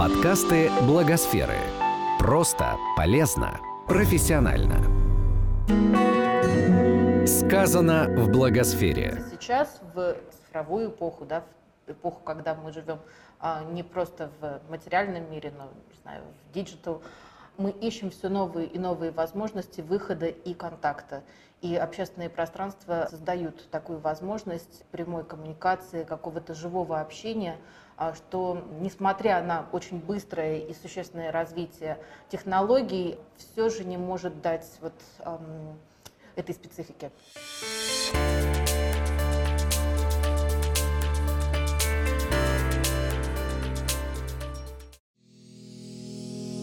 Подкасты Благосферы. Просто, полезно, профессионально. Сказано в Благосфере. Сейчас в цифровую эпоху, да, в эпоху, когда мы живем а, не просто в материальном мире, но, не знаю, в digital, мы ищем все новые и новые возможности выхода и контакта. И общественные пространства создают такую возможность прямой коммуникации, какого-то живого общения, а, что, несмотря на очень быстрое и существенное развитие технологий, все же не может дать вот эм, этой специфики.